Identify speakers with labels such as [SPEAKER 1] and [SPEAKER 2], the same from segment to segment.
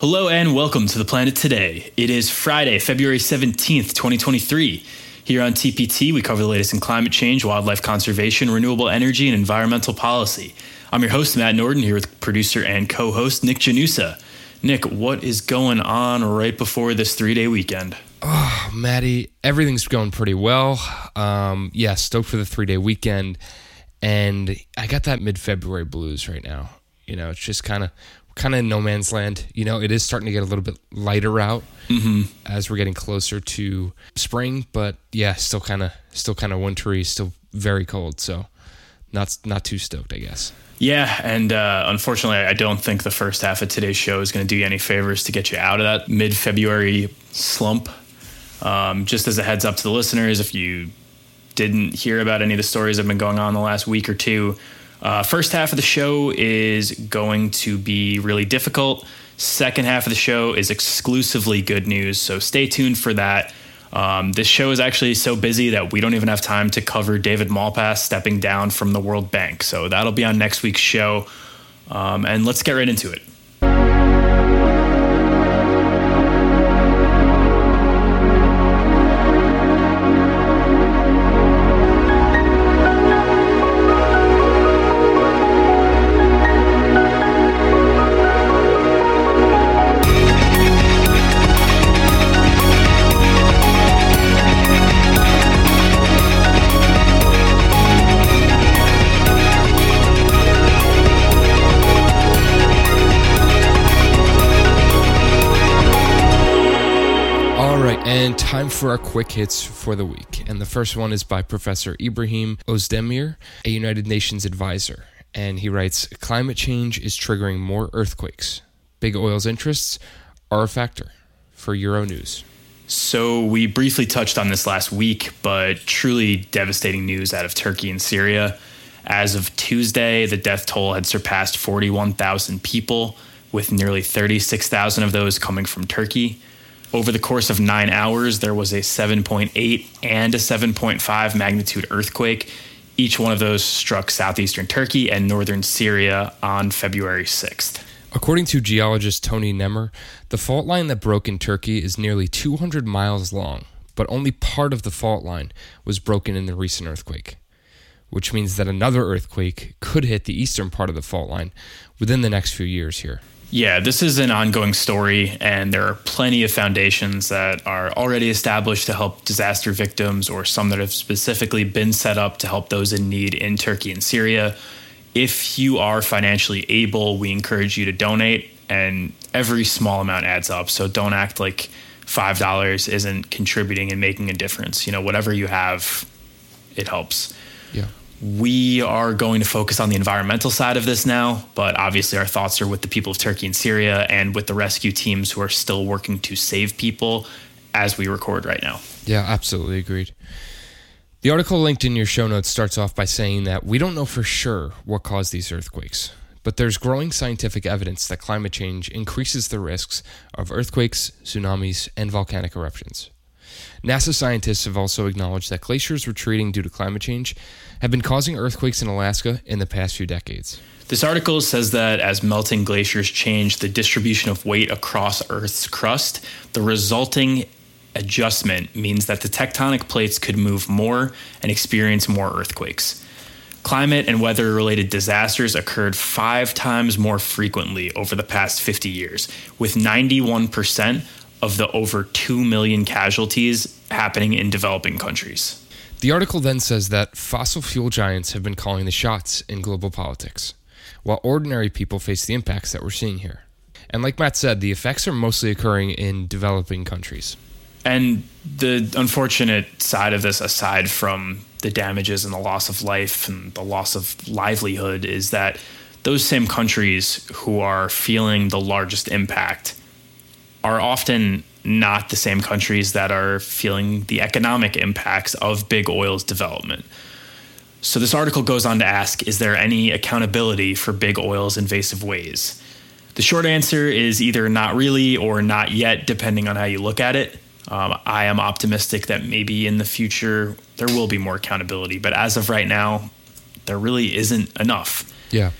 [SPEAKER 1] Hello and welcome to the planet today. It is Friday, February 17th, 2023. Here on TPT, we cover the latest in climate change, wildlife conservation, renewable energy, and environmental policy. I'm your host, Matt Norden, here with producer and co host Nick Janusa. Nick, what is going on right before this three day weekend?
[SPEAKER 2] Oh, Maddie, everything's going pretty well. Um, yeah, stoked for the three day weekend. And I got that mid February blues right now. You know, it's just kind of kind of no man's land. You know, it is starting to get a little bit lighter out mm-hmm. as we're getting closer to spring, but yeah, still kind of still kind of wintry, still very cold. So not not too stoked, I guess.
[SPEAKER 1] Yeah, and uh, unfortunately, I don't think the first half of today's show is going to do you any favors to get you out of that mid February slump. Um, just as a heads up to the listeners, if you didn't hear about any of the stories that have been going on the last week or two, uh, first half of the show is going to be really difficult. Second half of the show is exclusively good news, so stay tuned for that. Um, this show is actually so busy that we don't even have time to cover David Malpass stepping down from the World Bank. So that'll be on next week's show. Um, and let's get right into it.
[SPEAKER 2] For our quick hits for the week. And the first one is by Professor Ibrahim Ozdemir, a United Nations advisor. And he writes Climate change is triggering more earthquakes. Big oil's interests are a factor for Euronews.
[SPEAKER 1] So, we briefly touched on this last week, but truly devastating news out of Turkey and Syria. As of Tuesday, the death toll had surpassed 41,000 people, with nearly 36,000 of those coming from Turkey. Over the course of nine hours, there was a 7.8 and a 7.5 magnitude earthquake. Each one of those struck southeastern Turkey and northern Syria on February 6th.
[SPEAKER 2] According to geologist Tony Nemmer, the fault line that broke in Turkey is nearly 200 miles long, but only part of the fault line was broken in the recent earthquake, which means that another earthquake could hit the eastern part of the fault line within the next few years here.
[SPEAKER 1] Yeah, this is an ongoing story, and there are plenty of foundations that are already established to help disaster victims, or some that have specifically been set up to help those in need in Turkey and Syria. If you are financially able, we encourage you to donate, and every small amount adds up. So don't act like $5 isn't contributing and making a difference. You know, whatever you have, it helps. We are going to focus on the environmental side of this now, but obviously our thoughts are with the people of Turkey and Syria and with the rescue teams who are still working to save people as we record right now.
[SPEAKER 2] Yeah, absolutely agreed. The article linked in your show notes starts off by saying that we don't know for sure what caused these earthquakes, but there's growing scientific evidence that climate change increases the risks of earthquakes, tsunamis, and volcanic eruptions. NASA scientists have also acknowledged that glaciers retreating due to climate change have been causing earthquakes in Alaska in the past few decades.
[SPEAKER 1] This article says that as melting glaciers change the distribution of weight across Earth's crust, the resulting adjustment means that the tectonic plates could move more and experience more earthquakes. Climate and weather related disasters occurred five times more frequently over the past 50 years, with 91% of the over 2 million casualties happening in developing countries.
[SPEAKER 2] The article then says that fossil fuel giants have been calling the shots in global politics, while ordinary people face the impacts that we're seeing here. And like Matt said, the effects are mostly occurring in developing countries.
[SPEAKER 1] And the unfortunate side of this, aside from the damages and the loss of life and the loss of livelihood, is that those same countries who are feeling the largest impact are often not the same countries that are feeling the economic impacts of big oil's development. So, this article goes on to ask Is there any accountability for big oil's invasive ways? The short answer is either not really or not yet, depending on how you look at it. Um, I am optimistic that maybe in the future there will be more accountability, but as of right now, there really isn't enough.
[SPEAKER 2] Yeah.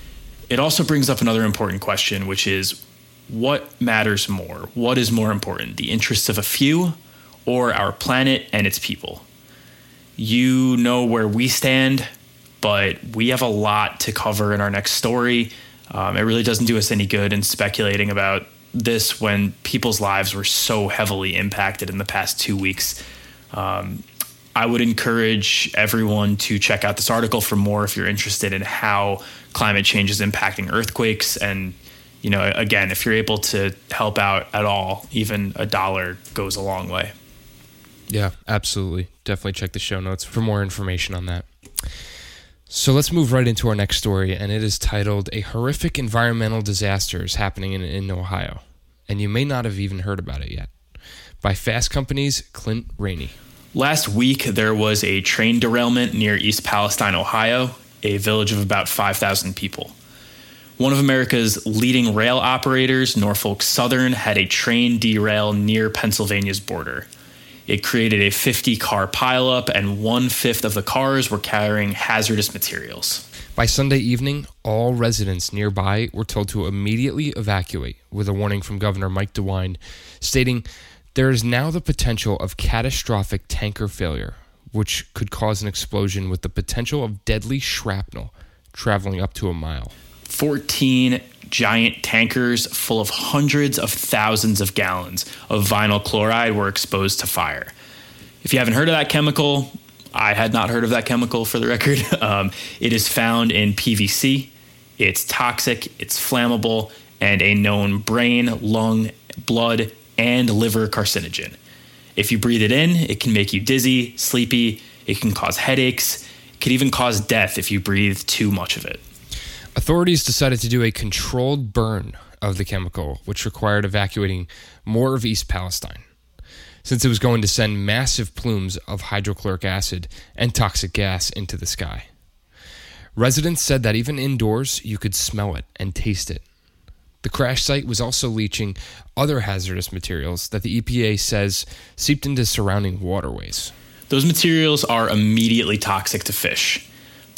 [SPEAKER 1] It also brings up another important question, which is what matters more? What is more important, the interests of a few or our planet and its people? You know where we stand, but we have a lot to cover in our next story. Um, it really doesn't do us any good in speculating about this when people's lives were so heavily impacted in the past two weeks. Um, I would encourage everyone to check out this article for more if you're interested in how climate change is impacting earthquakes. And, you know, again, if you're able to help out at all, even a dollar goes a long way.
[SPEAKER 2] Yeah, absolutely. Definitely check the show notes for more information on that. So let's move right into our next story, and it is titled A Horrific Environmental Disaster is Happening in, in Ohio. And you may not have even heard about it yet. By Fast Company's Clint Rainey.
[SPEAKER 1] Last week, there was a train derailment near East Palestine, Ohio, a village of about 5,000 people. One of America's leading rail operators, Norfolk Southern, had a train derail near Pennsylvania's border. It created a 50 car pileup, and one fifth of the cars were carrying hazardous materials.
[SPEAKER 2] By Sunday evening, all residents nearby were told to immediately evacuate, with a warning from Governor Mike DeWine stating there is now the potential of catastrophic tanker failure, which could cause an explosion with the potential of deadly shrapnel traveling up to a mile.
[SPEAKER 1] 14 giant tankers full of hundreds of thousands of gallons of vinyl chloride were exposed to fire. If you haven't heard of that chemical, I had not heard of that chemical for the record. Um, it is found in PVC. It's toxic, it's flammable, and a known brain, lung, blood, and liver carcinogen. If you breathe it in, it can make you dizzy, sleepy, it can cause headaches, it could even cause death if you breathe too much of it.
[SPEAKER 2] Authorities decided to do a controlled burn of the chemical, which required evacuating more of East Palestine, since it was going to send massive plumes of hydrochloric acid and toxic gas into the sky. Residents said that even indoors, you could smell it and taste it. The crash site was also leaching other hazardous materials that the EPA says seeped into surrounding waterways.
[SPEAKER 1] Those materials are immediately toxic to fish,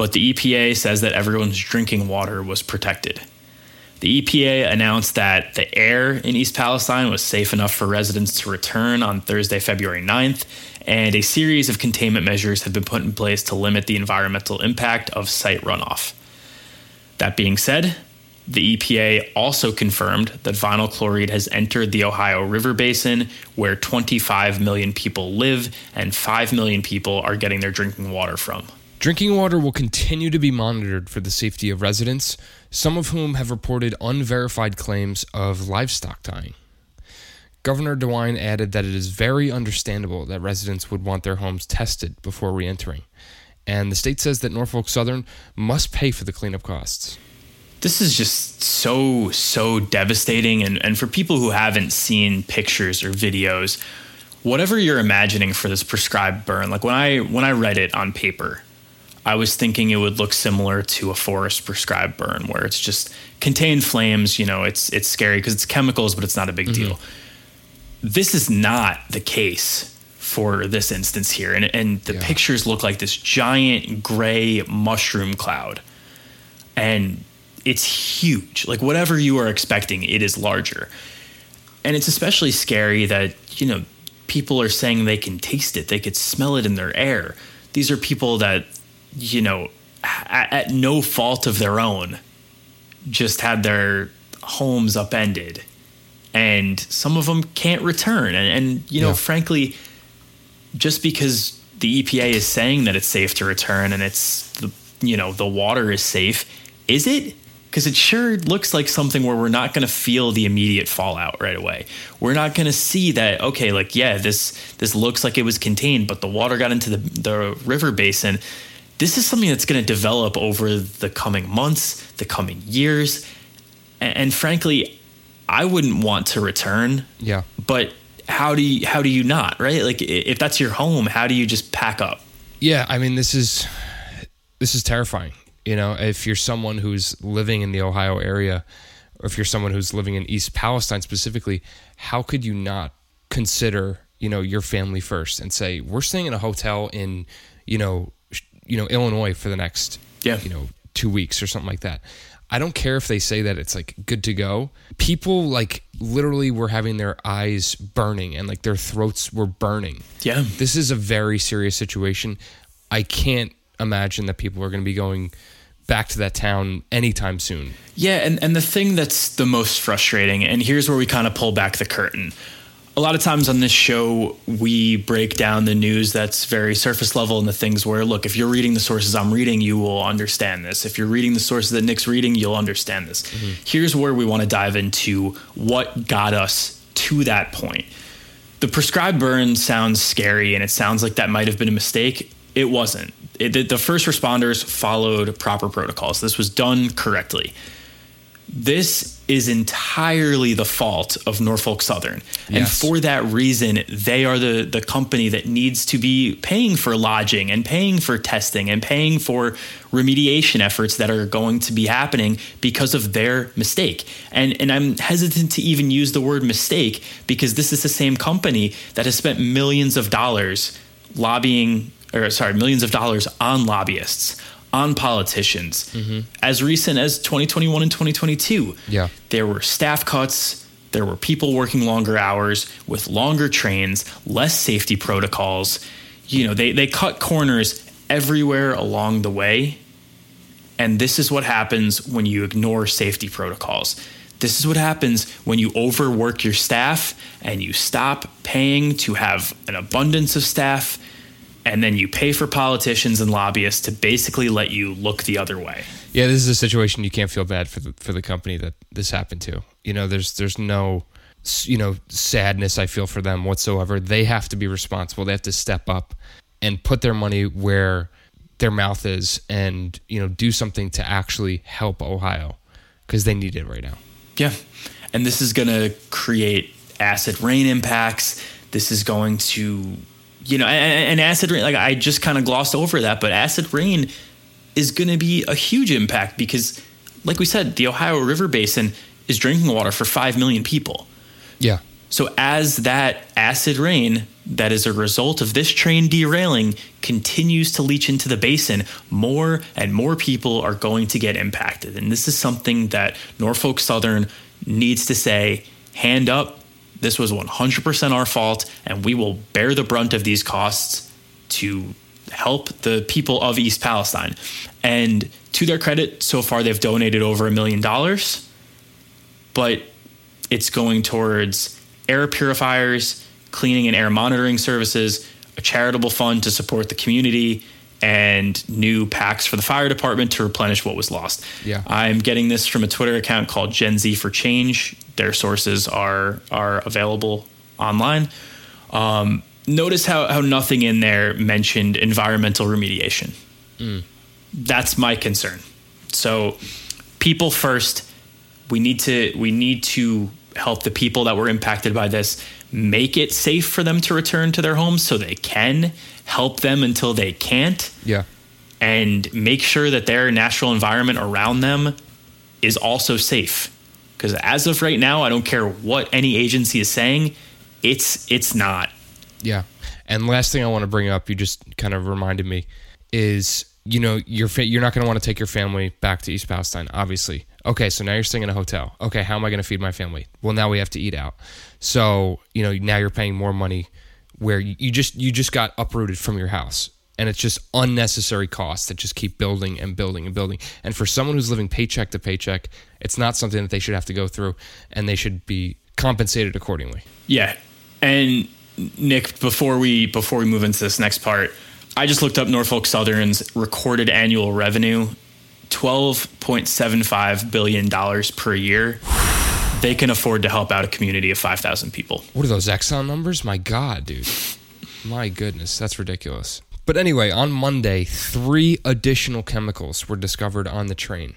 [SPEAKER 1] but the EPA says that everyone's drinking water was protected. The EPA announced that the air in East Palestine was safe enough for residents to return on Thursday, February 9th, and a series of containment measures have been put in place to limit the environmental impact of site runoff. That being said, the EPA also confirmed that vinyl chloride has entered the Ohio River Basin, where 25 million people live and 5 million people are getting their drinking water from.
[SPEAKER 2] Drinking water will continue to be monitored for the safety of residents, some of whom have reported unverified claims of livestock dying. Governor DeWine added that it is very understandable that residents would want their homes tested before re entering, and the state says that Norfolk Southern must pay for the cleanup costs.
[SPEAKER 1] This is just so so devastating. And, and for people who haven't seen pictures or videos whatever you're imagining for this prescribed burn like when i when i read it on paper i was thinking it would look similar to a forest prescribed burn where it's just contained flames you know it's it's scary because it's chemicals but it's not a big mm-hmm. deal this is not the case for this instance here and and the yeah. pictures look like this giant gray mushroom cloud and it's huge. Like whatever you are expecting, it is larger. And it's especially scary that, you know, people are saying they can taste it, they could smell it in their air. These are people that, you know, at, at no fault of their own, just had their homes upended. And some of them can't return. And, and you know, yeah. frankly, just because the EPA is saying that it's safe to return and it's the, you know, the water is safe, is it? because it sure looks like something where we're not going to feel the immediate fallout right away. We're not going to see that okay, like yeah, this this looks like it was contained, but the water got into the the river basin. This is something that's going to develop over the coming months, the coming years, and, and frankly, I wouldn't want to return.
[SPEAKER 2] Yeah,
[SPEAKER 1] but how do you how do you not right? Like if that's your home, how do you just pack up?
[SPEAKER 2] Yeah, I mean this is this is terrifying you know, if you're someone who's living in the Ohio area, or if you're someone who's living in East Palestine specifically, how could you not consider, you know, your family first and say, we're staying in a hotel in, you know, you know, Illinois for the next,
[SPEAKER 1] yeah.
[SPEAKER 2] you know, two weeks or something like that. I don't care if they say that it's like good to go. People like literally were having their eyes burning and like their throats were burning.
[SPEAKER 1] Yeah.
[SPEAKER 2] This is a very serious situation. I can't imagine that people are going to be going back to that town anytime soon.
[SPEAKER 1] Yeah, and, and the thing that's the most frustrating, and here's where we kind of pull back the curtain. A lot of times on this show, we break down the news that's very surface level and the things where, look, if you're reading the sources I'm reading, you will understand this. If you're reading the sources that Nick's reading, you'll understand this. Mm-hmm. Here's where we want to dive into what got us to that point. The prescribed burn sounds scary and it sounds like that might have been a mistake. It wasn't. It, the first responders followed proper protocols. This was done correctly. This is entirely the fault of Norfolk Southern. And for that reason, they are the, the company that needs to be paying for lodging and paying for testing and paying for remediation efforts that are going to be happening because of their mistake. And, and I'm hesitant to even use the word mistake because this is the same company that has spent millions of dollars lobbying or sorry, millions of dollars on lobbyists, on politicians. Mm-hmm. As recent as 2021 and 2022,
[SPEAKER 2] yeah.
[SPEAKER 1] there were staff cuts, there were people working longer hours with longer trains, less safety protocols. You know, they, they cut corners everywhere along the way. And this is what happens when you ignore safety protocols. This is what happens when you overwork your staff and you stop paying to have an abundance of staff and then you pay for politicians and lobbyists to basically let you look the other way.
[SPEAKER 2] Yeah, this is a situation you can't feel bad for the for the company that this happened to. You know, there's there's no you know sadness I feel for them whatsoever. They have to be responsible. They have to step up and put their money where their mouth is and, you know, do something to actually help Ohio because they need it right now.
[SPEAKER 1] Yeah. And this is going to create acid rain impacts. This is going to you know, and, and acid rain, like I just kind of glossed over that, but acid rain is going to be a huge impact because, like we said, the Ohio River Basin is drinking water for 5 million people.
[SPEAKER 2] Yeah.
[SPEAKER 1] So, as that acid rain that is a result of this train derailing continues to leach into the basin, more and more people are going to get impacted. And this is something that Norfolk Southern needs to say hand up, this was 100% our fault, and we will bear the brunt of these costs to help the people of East Palestine. And to their credit, so far they've donated over a million dollars, but it's going towards air purifiers, cleaning and air monitoring services, a charitable fund to support the community, and new packs for the fire department to replenish what was lost.
[SPEAKER 2] Yeah.
[SPEAKER 1] I'm getting this from a Twitter account called Gen Z for Change. Their sources are are available online. Um, notice how, how nothing in there mentioned environmental remediation. Mm. That's my concern. So people first. We need to we need to help the people that were impacted by this make it safe for them to return to their homes so they can help them until they can't.
[SPEAKER 2] Yeah.
[SPEAKER 1] And make sure that their natural environment around them is also safe. Because as of right now, I don't care what any agency is saying, it's it's not.
[SPEAKER 2] Yeah. And last thing I want to bring up, you just kind of reminded me, is you know you're you're not going to want to take your family back to East Palestine, obviously. Okay, so now you're staying in a hotel. Okay, how am I going to feed my family? Well, now we have to eat out. So you know now you're paying more money where you just you just got uprooted from your house and it's just unnecessary costs that just keep building and building and building and for someone who's living paycheck to paycheck it's not something that they should have to go through and they should be compensated accordingly
[SPEAKER 1] yeah and nick before we before we move into this next part i just looked up norfolk southern's recorded annual revenue 12.75 billion dollars per year they can afford to help out a community of 5,000 people.
[SPEAKER 2] What are those Exxon numbers? My God, dude. My goodness, that's ridiculous. But anyway, on Monday, three additional chemicals were discovered on the train.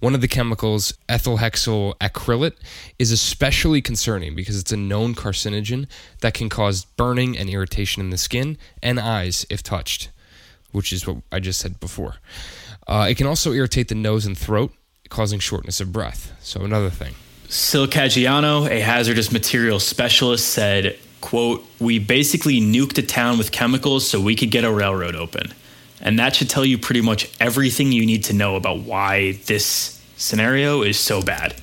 [SPEAKER 2] One of the chemicals, ethylhexyl acrylate, is especially concerning because it's a known carcinogen that can cause burning and irritation in the skin and eyes if touched, which is what I just said before. Uh, it can also irritate the nose and throat, causing shortness of breath. So, another thing.
[SPEAKER 1] Sil Caggiano, a hazardous materials specialist, said, quote, we basically nuked a town with chemicals so we could get a railroad open. And that should tell you pretty much everything you need to know about why this scenario is so bad.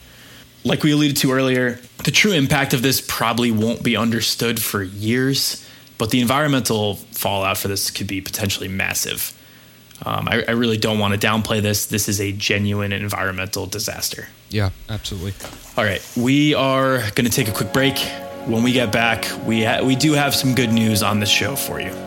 [SPEAKER 1] Like we alluded to earlier, the true impact of this probably won't be understood for years, but the environmental fallout for this could be potentially massive. Um, I, I really don't want to downplay this. This is a genuine environmental disaster.
[SPEAKER 2] Yeah, absolutely.
[SPEAKER 1] All right, we are going to take a quick break. When we get back, we ha- we do have some good news on this show for you.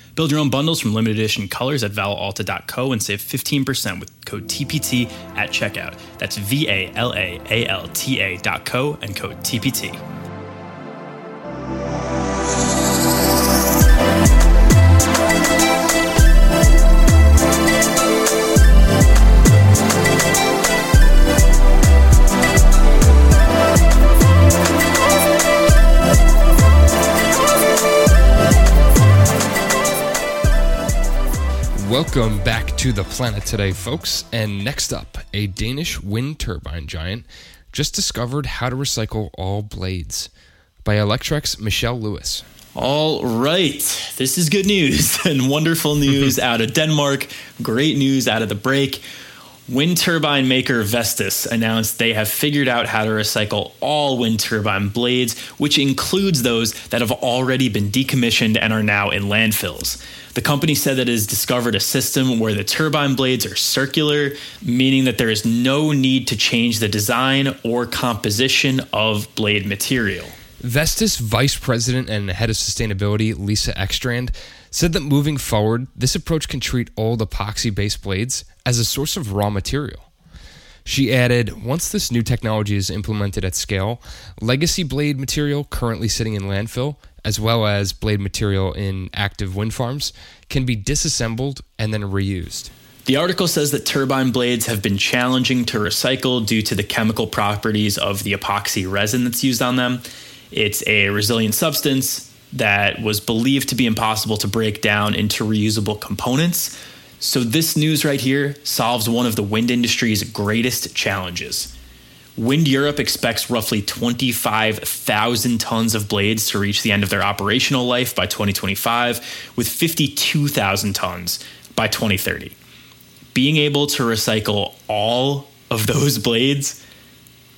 [SPEAKER 1] Build your own bundles from limited edition colors at valalta.co and save 15% with code TPT at checkout. That's V A L A A L T A.co and code TPT.
[SPEAKER 2] Welcome back to the planet today, folks. And next up, a Danish wind turbine giant just discovered how to recycle all blades by Electrek's Michelle Lewis.
[SPEAKER 1] All right. This is good news and wonderful news out of Denmark. Great news out of the break. Wind turbine maker Vestas announced they have figured out how to recycle all wind turbine blades, which includes those that have already been decommissioned and are now in landfills. The company said that it has discovered a system where the turbine blades are circular, meaning that there is no need to change the design or composition of blade material.
[SPEAKER 2] Vestas Vice President and Head of Sustainability, Lisa Ekstrand, said that moving forward, this approach can treat old epoxy based blades as a source of raw material. She added, once this new technology is implemented at scale, legacy blade material currently sitting in landfill as well as blade material in active wind farms, can be disassembled and then reused.
[SPEAKER 1] The article says that turbine blades have been challenging to recycle due to the chemical properties of the epoxy resin that's used on them. It's a resilient substance that was believed to be impossible to break down into reusable components. So, this news right here solves one of the wind industry's greatest challenges. Wind Europe expects roughly 25,000 tons of blades to reach the end of their operational life by 2025, with 52,000 tons by 2030. Being able to recycle all of those blades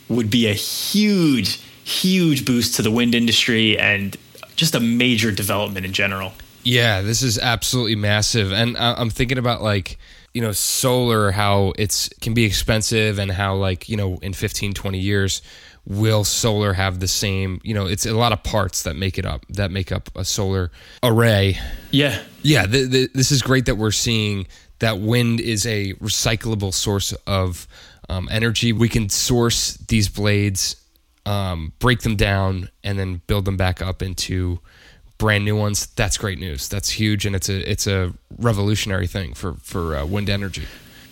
[SPEAKER 1] would be a huge, huge boost to the wind industry and just a major development in general.
[SPEAKER 2] Yeah, this is absolutely massive. And I'm thinking about like, you know solar how it's can be expensive and how like you know in 15 20 years will solar have the same you know it's a lot of parts that make it up that make up a solar array
[SPEAKER 1] yeah
[SPEAKER 2] yeah the, the, this is great that we're seeing that wind is a recyclable source of um, energy we can source these blades um, break them down and then build them back up into brand new ones, that's great news. That's huge, and it's a it's a revolutionary thing for for uh, wind energy.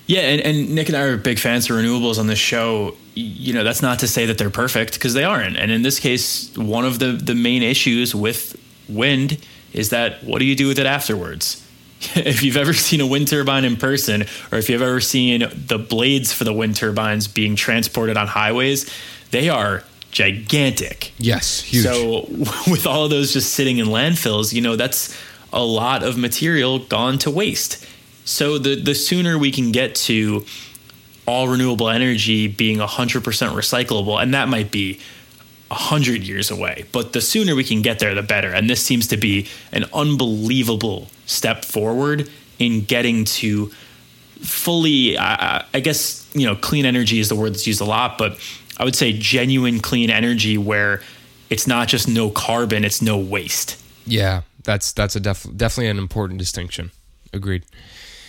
[SPEAKER 1] Yeah, and, and Nick and I are big fans of renewables on this show. You know, that's not to say that they're perfect because they aren't. And in this case, one of the the main issues with wind is that what do you do with it afterwards? if you've ever seen a wind turbine in person, or if you've ever seen the blades for the wind turbines being transported on highways, they are gigantic.
[SPEAKER 2] Yes, huge.
[SPEAKER 1] So with all of those just sitting in landfills, you know, that's a lot of material gone to waste. So the the sooner we can get to all renewable energy being 100% recyclable and that might be 100 years away, but the sooner we can get there the better. And this seems to be an unbelievable step forward in getting to fully I, I guess, you know, clean energy is the word that's used a lot, but I would say genuine clean energy where it's not just no carbon, it's no waste.
[SPEAKER 2] Yeah, that's that's a def- definitely an important distinction. Agreed.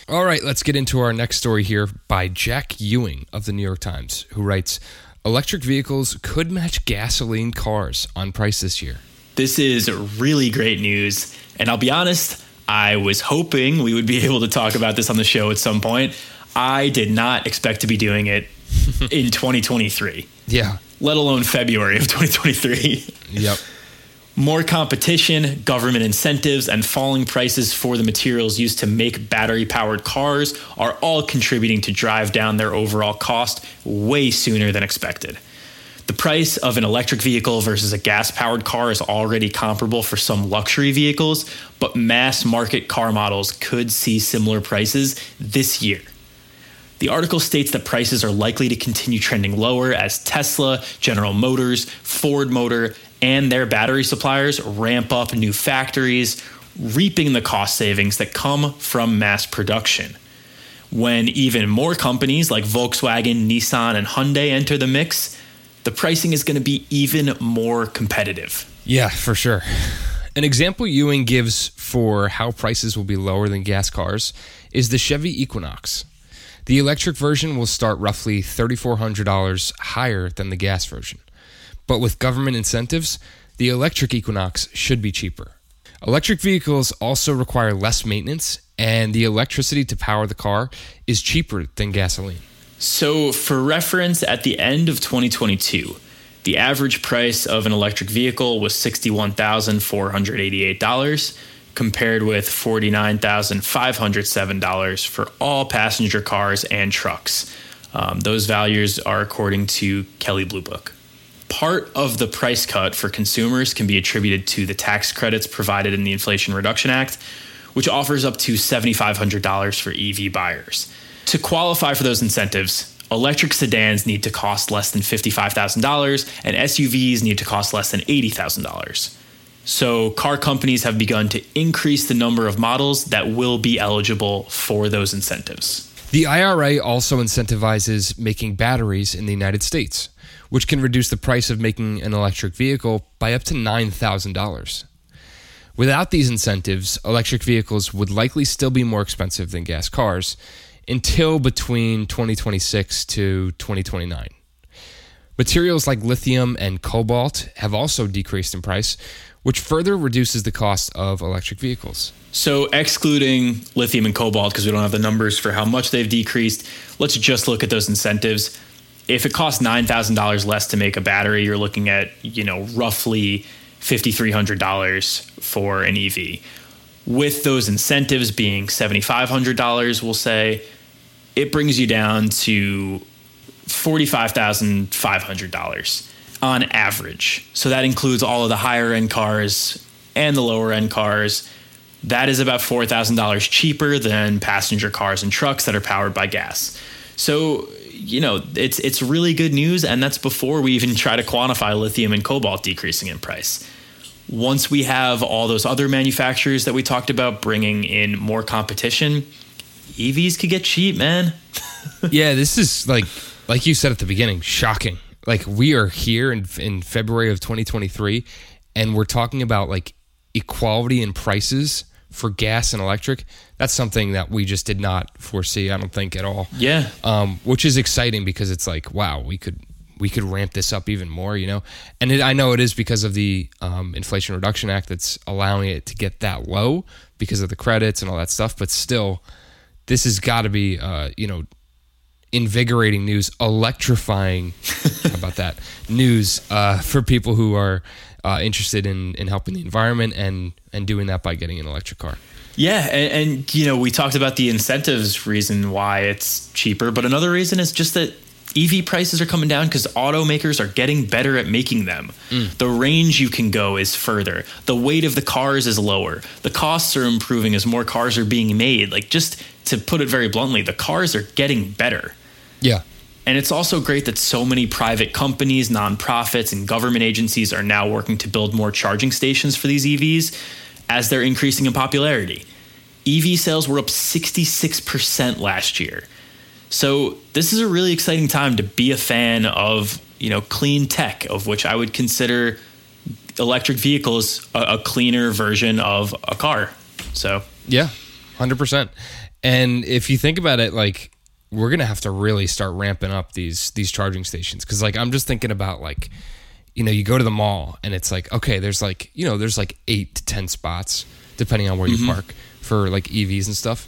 [SPEAKER 2] All right, let's get into our next story here by Jack Ewing of the New York Times, who writes Electric vehicles could match gasoline cars on price this year.
[SPEAKER 1] This is really great news. And I'll be honest, I was hoping we would be able to talk about this on the show at some point. I did not expect to be doing it in 2023.
[SPEAKER 2] Yeah.
[SPEAKER 1] Let alone February of 2023.
[SPEAKER 2] Yep.
[SPEAKER 1] More competition, government incentives, and falling prices for the materials used to make battery powered cars are all contributing to drive down their overall cost way sooner than expected. The price of an electric vehicle versus a gas powered car is already comparable for some luxury vehicles, but mass market car models could see similar prices this year. The article states that prices are likely to continue trending lower as Tesla, General Motors, Ford Motor, and their battery suppliers ramp up new factories, reaping the cost savings that come from mass production. When even more companies like Volkswagen, Nissan, and Hyundai enter the mix, the pricing is going to be even more competitive.
[SPEAKER 2] Yeah, for sure. An example Ewing gives for how prices will be lower than gas cars is the Chevy Equinox. The electric version will start roughly $3,400 higher than the gas version. But with government incentives, the electric Equinox should be cheaper. Electric vehicles also require less maintenance, and the electricity to power the car is cheaper than gasoline.
[SPEAKER 1] So, for reference, at the end of 2022, the average price of an electric vehicle was $61,488, compared with $49,507 for all passenger cars and trucks. Um, those values are according to Kelley Blue Book part of the price cut for consumers can be attributed to the tax credits provided in the Inflation Reduction Act, which offers up to $7,500 for EV buyers. To qualify for those incentives, electric sedans need to cost less than $55,000 and SUVs need to cost less than $80,000. So, car companies have begun to increase the number of models that will be eligible for those incentives.
[SPEAKER 2] The IRA also incentivizes making batteries in the United States which can reduce the price of making an electric vehicle by up to $9,000. Without these incentives, electric vehicles would likely still be more expensive than gas cars until between 2026 to 2029. Materials like lithium and cobalt have also decreased in price, which further reduces the cost of electric vehicles.
[SPEAKER 1] So, excluding lithium and cobalt, because we don't have the numbers for how much they've decreased, let's just look at those incentives if it costs nine thousand dollars less to make a battery, you're looking at you know roughly fifty three hundred dollars for an EV. With those incentives being seventy five hundred dollars, we'll say it brings you down to forty five thousand five hundred dollars on average. So that includes all of the higher end cars and the lower end cars. That is about four thousand dollars cheaper than passenger cars and trucks that are powered by gas. So you know, it's it's really good news, and that's before we even try to quantify lithium and cobalt decreasing in price. Once we have all those other manufacturers that we talked about bringing in more competition, EVs could get cheap, man.
[SPEAKER 2] yeah, this is like like you said at the beginning, shocking. Like we are here in in February of 2023 and we're talking about like equality in prices for gas and electric, that's something that we just did not foresee. I don't think at all.
[SPEAKER 1] Yeah.
[SPEAKER 2] Um, which is exciting because it's like, wow, we could we could ramp this up even more, you know. And it, I know it is because of the um, Inflation Reduction Act that's allowing it to get that low because of the credits and all that stuff. But still, this has got to be, uh, you know, invigorating news, electrifying. how about that news uh, for people who are uh, interested in in helping the environment and and doing that by getting an electric car.
[SPEAKER 1] Yeah, and, and, you know we talked about the incentives reason why it's cheaper, but another reason is just that EV prices are coming down because automakers are getting better at making them. Mm. The range you can go is further. The weight of the cars is lower. The costs are improving as more cars are being made. Like just to put it very bluntly, the cars are getting better.
[SPEAKER 2] Yeah.
[SPEAKER 1] And it's also great that so many private companies, nonprofits, and government agencies are now working to build more charging stations for these EVs as they're increasing in popularity. EV sales were up 66% last year. So this is a really exciting time to be a fan of, you know, clean tech, of which I would consider electric vehicles a, a cleaner version of a car. So
[SPEAKER 2] yeah, hundred percent. And if you think about it, like we're gonna have to really start ramping up these these charging stations because like I'm just thinking about like you know you go to the mall and it's like okay there's like you know there's like eight to ten spots depending on where you mm-hmm. park for like EVs and stuff.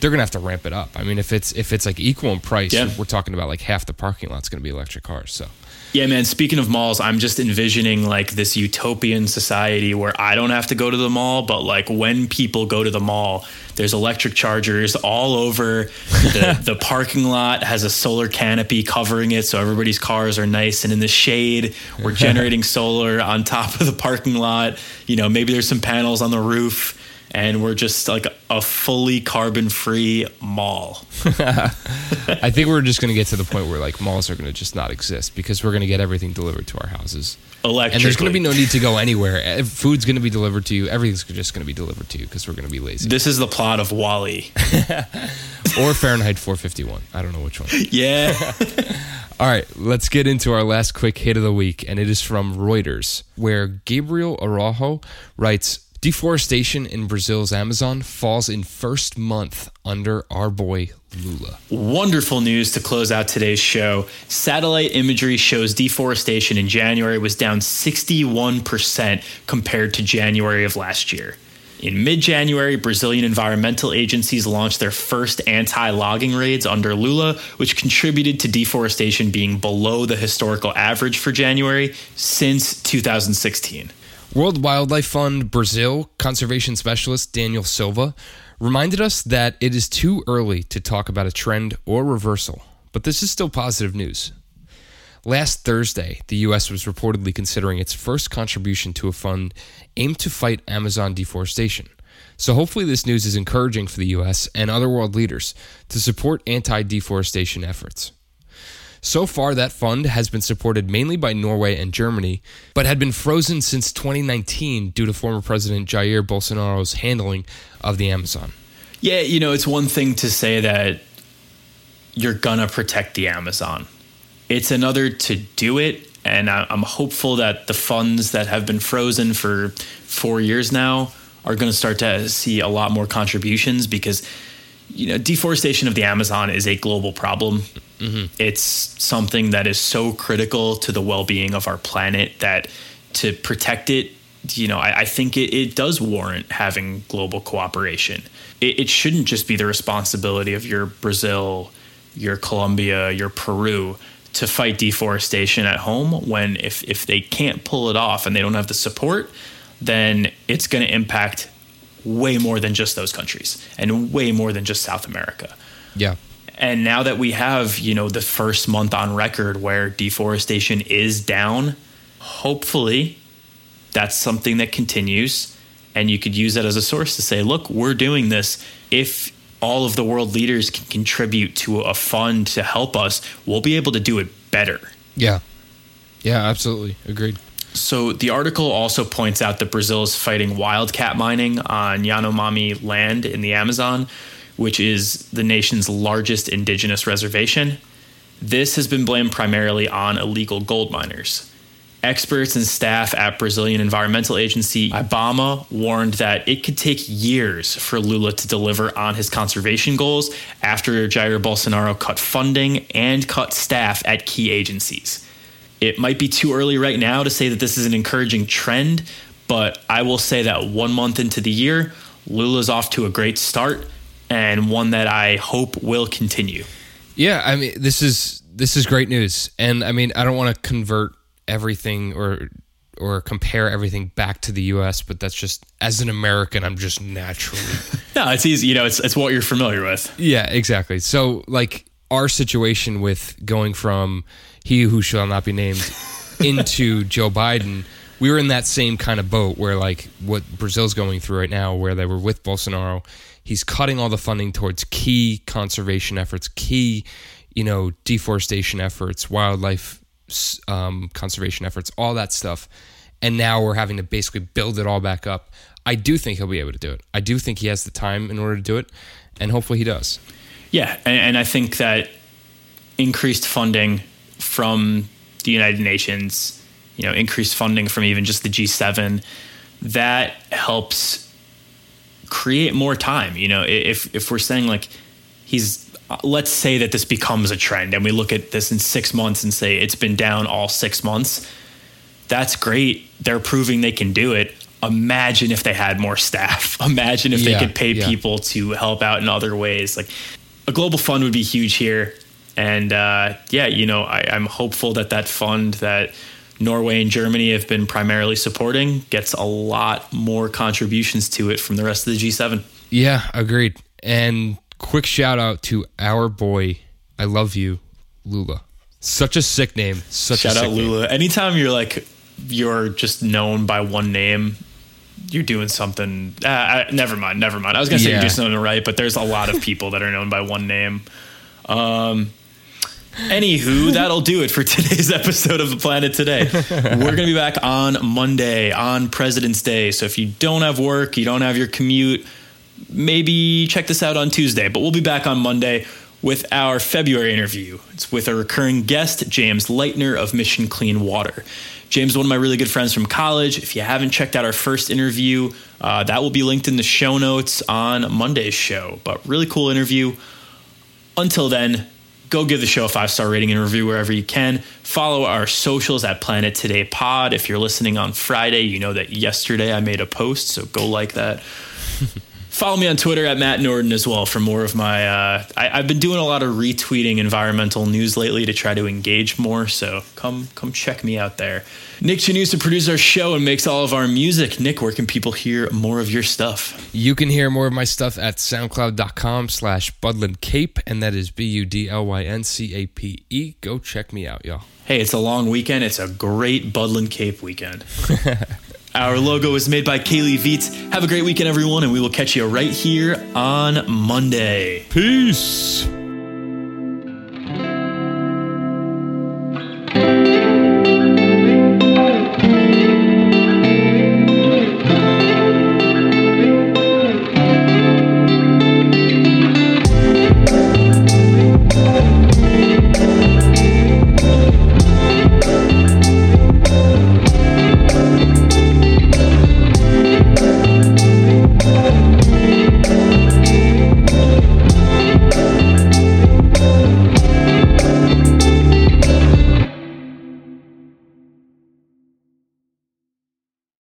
[SPEAKER 2] They're gonna have to ramp it up. I mean, if it's if it's like equal in price,
[SPEAKER 1] Yeah.
[SPEAKER 2] we're talking about like half the parking lot's gonna be electric cars. So
[SPEAKER 1] Yeah, man. Speaking of malls, I'm just envisioning like this utopian society where I don't have to go to the mall, but like when people go to the mall, there's electric chargers all over. The, the parking lot has a solar canopy covering it, so everybody's cars are nice and in the shade. We're generating solar on top of the parking lot. You know, maybe there's some panels on the roof. And we're just like a fully carbon free mall.
[SPEAKER 2] I think we're just gonna get to the point where like malls are gonna just not exist because we're gonna get everything delivered to our houses.
[SPEAKER 1] Electric.
[SPEAKER 2] And there's going to be no need to go anywhere. Food's going to be delivered to you. Everything's just going to be delivered to you because we're going to be lazy.
[SPEAKER 1] This is the plot of WALL-E.
[SPEAKER 2] or Fahrenheit 451. I don't know which one.
[SPEAKER 1] Yeah.
[SPEAKER 2] All right, let's get into our last quick hit of the week, and it is from Reuters, where Gabriel Araujo writes Deforestation in Brazil's Amazon falls in first month under our boy Lula.
[SPEAKER 1] Wonderful news to close out today's show. Satellite imagery shows deforestation in January was down 61% compared to January of last year. In mid January, Brazilian environmental agencies launched their first anti logging raids under Lula, which contributed to deforestation being below the historical average for January since 2016.
[SPEAKER 2] World Wildlife Fund Brazil conservation specialist Daniel Silva reminded us that it is too early to talk about a trend or reversal, but this is still positive news. Last Thursday, the U.S. was reportedly considering its first contribution to a fund aimed to fight Amazon deforestation. So, hopefully, this news is encouraging for the U.S. and other world leaders to support anti deforestation efforts. So far, that fund has been supported mainly by Norway and Germany, but had been frozen since 2019 due to former President Jair Bolsonaro's handling of the Amazon.
[SPEAKER 1] Yeah, you know, it's one thing to say that you're gonna protect the Amazon. It's another to do it, and I'm hopeful that the funds that have been frozen for four years now are going to start to see a lot more contributions because you know deforestation of the Amazon is a global problem. Mm-hmm. It's something that is so critical to the well-being of our planet that to protect it, you know, I, I think it, it does warrant having global cooperation. It, it shouldn't just be the responsibility of your Brazil, your Colombia, your Peru to fight deforestation at home when if, if they can't pull it off and they don't have the support, then it's going to impact way more than just those countries and way more than just South America.
[SPEAKER 2] Yeah.
[SPEAKER 1] And now that we have, you know, the first month on record where deforestation is down, hopefully that's something that continues. And you could use that as a source to say, look, we're doing this. If all of the world leaders can contribute to a fund to help us, we'll be able to do it better.
[SPEAKER 2] Yeah. Yeah, absolutely. Agreed.
[SPEAKER 1] So the article also points out that Brazil is fighting wildcat mining on Yanomami land in the Amazon, which is the nation's largest indigenous reservation. This has been blamed primarily on illegal gold miners. Experts and staff at Brazilian environmental agency IBAMA warned that it could take years for Lula to deliver on his conservation goals after Jair Bolsonaro cut funding and cut staff at key agencies. It might be too early right now to say that this is an encouraging trend, but I will say that one month into the year, Lula's off to a great start and one that I hope will continue.
[SPEAKER 2] Yeah, I mean this is this is great news. And I mean, I don't want to convert everything or or compare everything back to the US, but that's just as an American, I'm just naturally
[SPEAKER 1] No, it's easy. You know, it's, it's what you're familiar with.
[SPEAKER 2] Yeah, exactly. So, like our situation with going from he who shall not be named into Joe Biden, we were in that same kind of boat where, like, what Brazil's going through right now, where they were with Bolsonaro, he's cutting all the funding towards key conservation efforts, key, you know, deforestation efforts, wildlife um, conservation efforts, all that stuff. And now we're having to basically build it all back up. I do think he'll be able to do it. I do think he has the time in order to do it, and hopefully he does.
[SPEAKER 1] Yeah, and, and I think that increased funding from the United Nations, you know, increased funding from even just the G7, that helps create more time. You know, if if we're saying like he's let's say that this becomes a trend and we look at this in six months and say it's been down all six months, that's great. They're proving they can do it. Imagine if they had more staff. Imagine if
[SPEAKER 2] Yeah,
[SPEAKER 1] they could pay
[SPEAKER 2] yeah.
[SPEAKER 1] people to help out in other ways. Like a global fund would be huge here. And uh, yeah, you know, I, I'm hopeful that that fund that Norway and Germany have been primarily supporting gets a lot more contributions to it from the rest of the G7.
[SPEAKER 2] Yeah, agreed. And quick shout out to our boy, I love you, Lula. Such a sick name. Such
[SPEAKER 1] Shout
[SPEAKER 2] a sick
[SPEAKER 1] out
[SPEAKER 2] name.
[SPEAKER 1] Lula. Anytime you're like you're just known by one name, you're doing something. Uh, I, never mind. Never mind. I was gonna say
[SPEAKER 2] Yeah.
[SPEAKER 1] you're just known right, but there's a lot of people that are known by one name. Um. Anywho, that'll do it for today's episode of the Planet Today. We're gonna be back on Monday on President's Day. So if you don't have work, you don't have your commute, maybe check this out on Tuesday. But we'll be back on Monday with our February interview. It's with a recurring guest, James Leitner of Mission Clean Water. James is one of my really good friends from college. If you haven't checked out our first interview, uh, that will be linked in the show notes on Monday's show. But really cool interview. Until then, go give the show a five star rating and review wherever you can. Follow our socials at Planet Today Pod. If you're listening on Friday, you know that yesterday I made a post, so go like that. Follow me on Twitter at Matt Norden as well for more of my. Uh, I, I've been doing a lot of retweeting environmental news lately to try to engage more. So come come check me out there. Nick Chanusa produces our show and makes all of our music. Nick, where can people hear more of your stuff?
[SPEAKER 2] You can hear more of my stuff at soundcloud.com slash Budlyn Cape, and that is B U D L Y N C A P E. Go check me out, y'all.
[SPEAKER 1] Hey, it's a long weekend. It's a great Budlyn Cape weekend. Our logo is made by Kaylee Vietz. Have a great weekend, everyone, and we will catch you right here on Monday.
[SPEAKER 2] Peace.